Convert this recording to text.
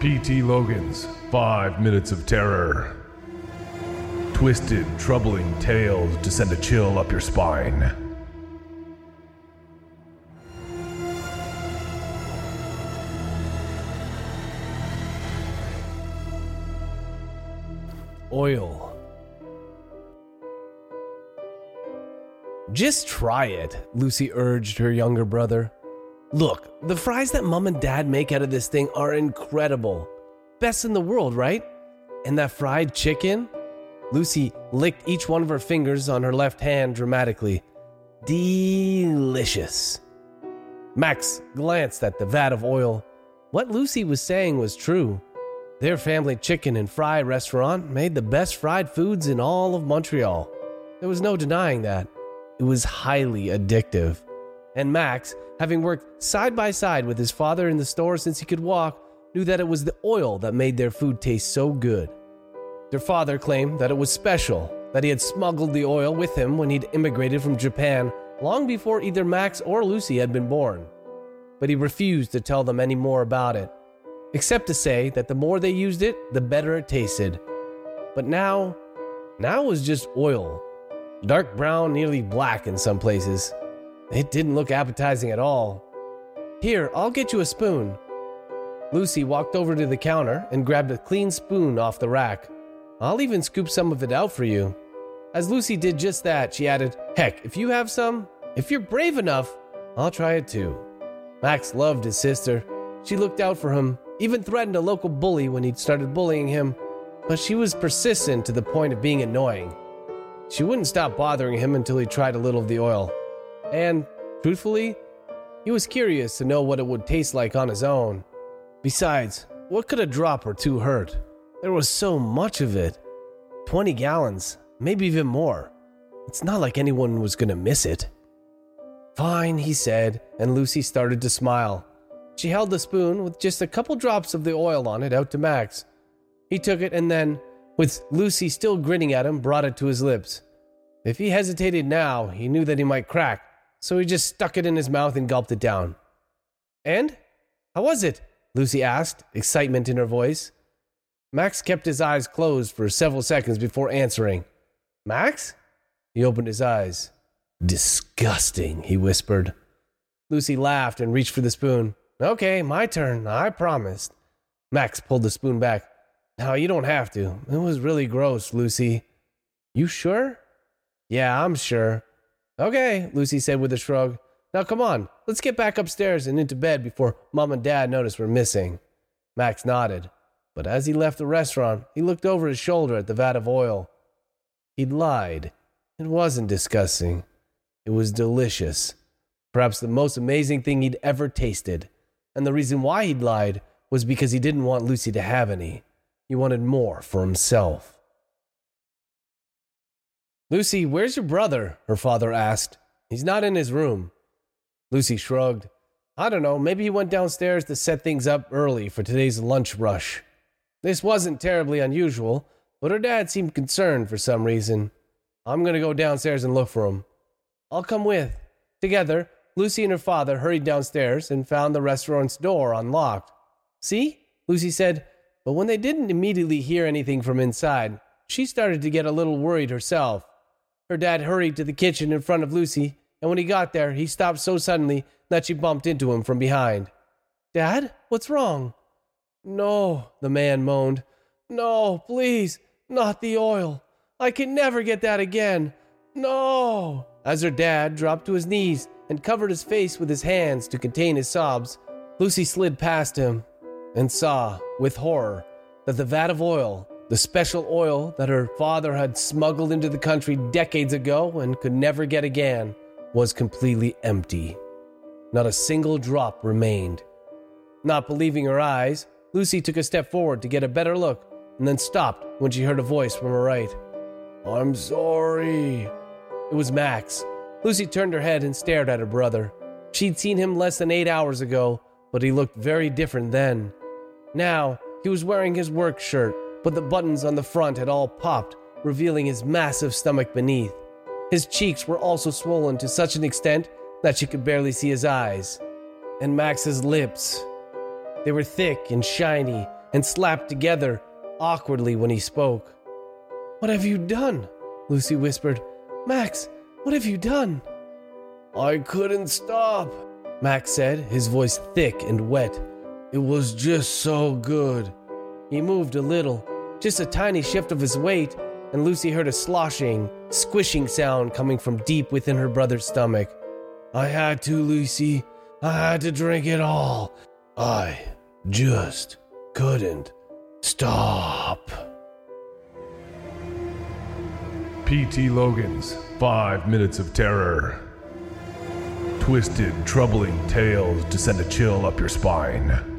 P.T. Logan's Five Minutes of Terror. Twisted, troubling tales to send a chill up your spine. Oil. Just try it, Lucy urged her younger brother. Look, the fries that mom and dad make out of this thing are incredible. Best in the world, right? And that fried chicken? Lucy licked each one of her fingers on her left hand dramatically. Delicious. Max glanced at the vat of oil. What Lucy was saying was true. Their family chicken and fry restaurant made the best fried foods in all of Montreal. There was no denying that. It was highly addictive. And Max, having worked side by side with his father in the store since he could walk, knew that it was the oil that made their food taste so good. Their father claimed that it was special, that he had smuggled the oil with him when he'd immigrated from Japan long before either Max or Lucy had been born. But he refused to tell them any more about it, except to say that the more they used it, the better it tasted. But now, now it was just oil. Dark brown, nearly black in some places. It didn't look appetizing at all. Here, I'll get you a spoon. Lucy walked over to the counter and grabbed a clean spoon off the rack. I'll even scoop some of it out for you. As Lucy did just that, she added, Heck, if you have some, if you're brave enough, I'll try it too. Max loved his sister. She looked out for him, even threatened a local bully when he'd started bullying him, but she was persistent to the point of being annoying. She wouldn't stop bothering him until he tried a little of the oil. And, truthfully, he was curious to know what it would taste like on his own. Besides, what could a drop or two hurt? There was so much of it 20 gallons, maybe even more. It's not like anyone was going to miss it. Fine, he said, and Lucy started to smile. She held the spoon with just a couple drops of the oil on it out to Max. He took it and then, with Lucy still grinning at him, brought it to his lips. If he hesitated now, he knew that he might crack, so he just stuck it in his mouth and gulped it down. And? How was it? Lucy asked, excitement in her voice. Max kept his eyes closed for several seconds before answering. Max? He opened his eyes. Disgusting, he whispered. Lucy laughed and reached for the spoon. Okay, my turn, I promised. Max pulled the spoon back. No, you don't have to. It was really gross, Lucy. You sure? Yeah, I'm sure. Okay, Lucy said with a shrug. Now come on, let's get back upstairs and into bed before Mom and Dad notice we're missing. Max nodded, but as he left the restaurant, he looked over his shoulder at the vat of oil. He'd lied. It wasn't disgusting. It was delicious. Perhaps the most amazing thing he'd ever tasted. And the reason why he'd lied was because he didn't want Lucy to have any. He wanted more for himself. Lucy, where's your brother? her father asked. He's not in his room. Lucy shrugged. I don't know, maybe he went downstairs to set things up early for today's lunch rush. This wasn't terribly unusual, but her dad seemed concerned for some reason. I'm to go downstairs and look for him. I'll come with. Together, Lucy and her father hurried downstairs and found the restaurant's door unlocked. See? Lucy said, but when they didn't immediately hear anything from inside, she started to get a little worried herself. Her dad hurried to the kitchen in front of Lucy, and when he got there, he stopped so suddenly that she bumped into him from behind. Dad, what's wrong? No, the man moaned. No, please, not the oil. I can never get that again. No. As her dad dropped to his knees and covered his face with his hands to contain his sobs, Lucy slid past him and saw, with horror, that the vat of oil the special oil that her father had smuggled into the country decades ago and could never get again was completely empty. Not a single drop remained. Not believing her eyes, Lucy took a step forward to get a better look and then stopped when she heard a voice from her right. I'm sorry. It was Max. Lucy turned her head and stared at her brother. She'd seen him less than eight hours ago, but he looked very different then. Now, he was wearing his work shirt but the buttons on the front had all popped, revealing his massive stomach beneath. His cheeks were also swollen to such an extent that she could barely see his eyes. And Max's lips. They were thick and shiny and slapped together awkwardly when he spoke. What have you done? Lucy whispered. Max, what have you done? I couldn't stop, Max said, his voice thick and wet. It was just so good. He moved a little, just a tiny shift of his weight, and Lucy heard a sloshing, squishing sound coming from deep within her brother's stomach. I had to, Lucy. I had to drink it all. I just couldn't stop. P.T. Logan's Five Minutes of Terror. Twisted, troubling tales to send a chill up your spine.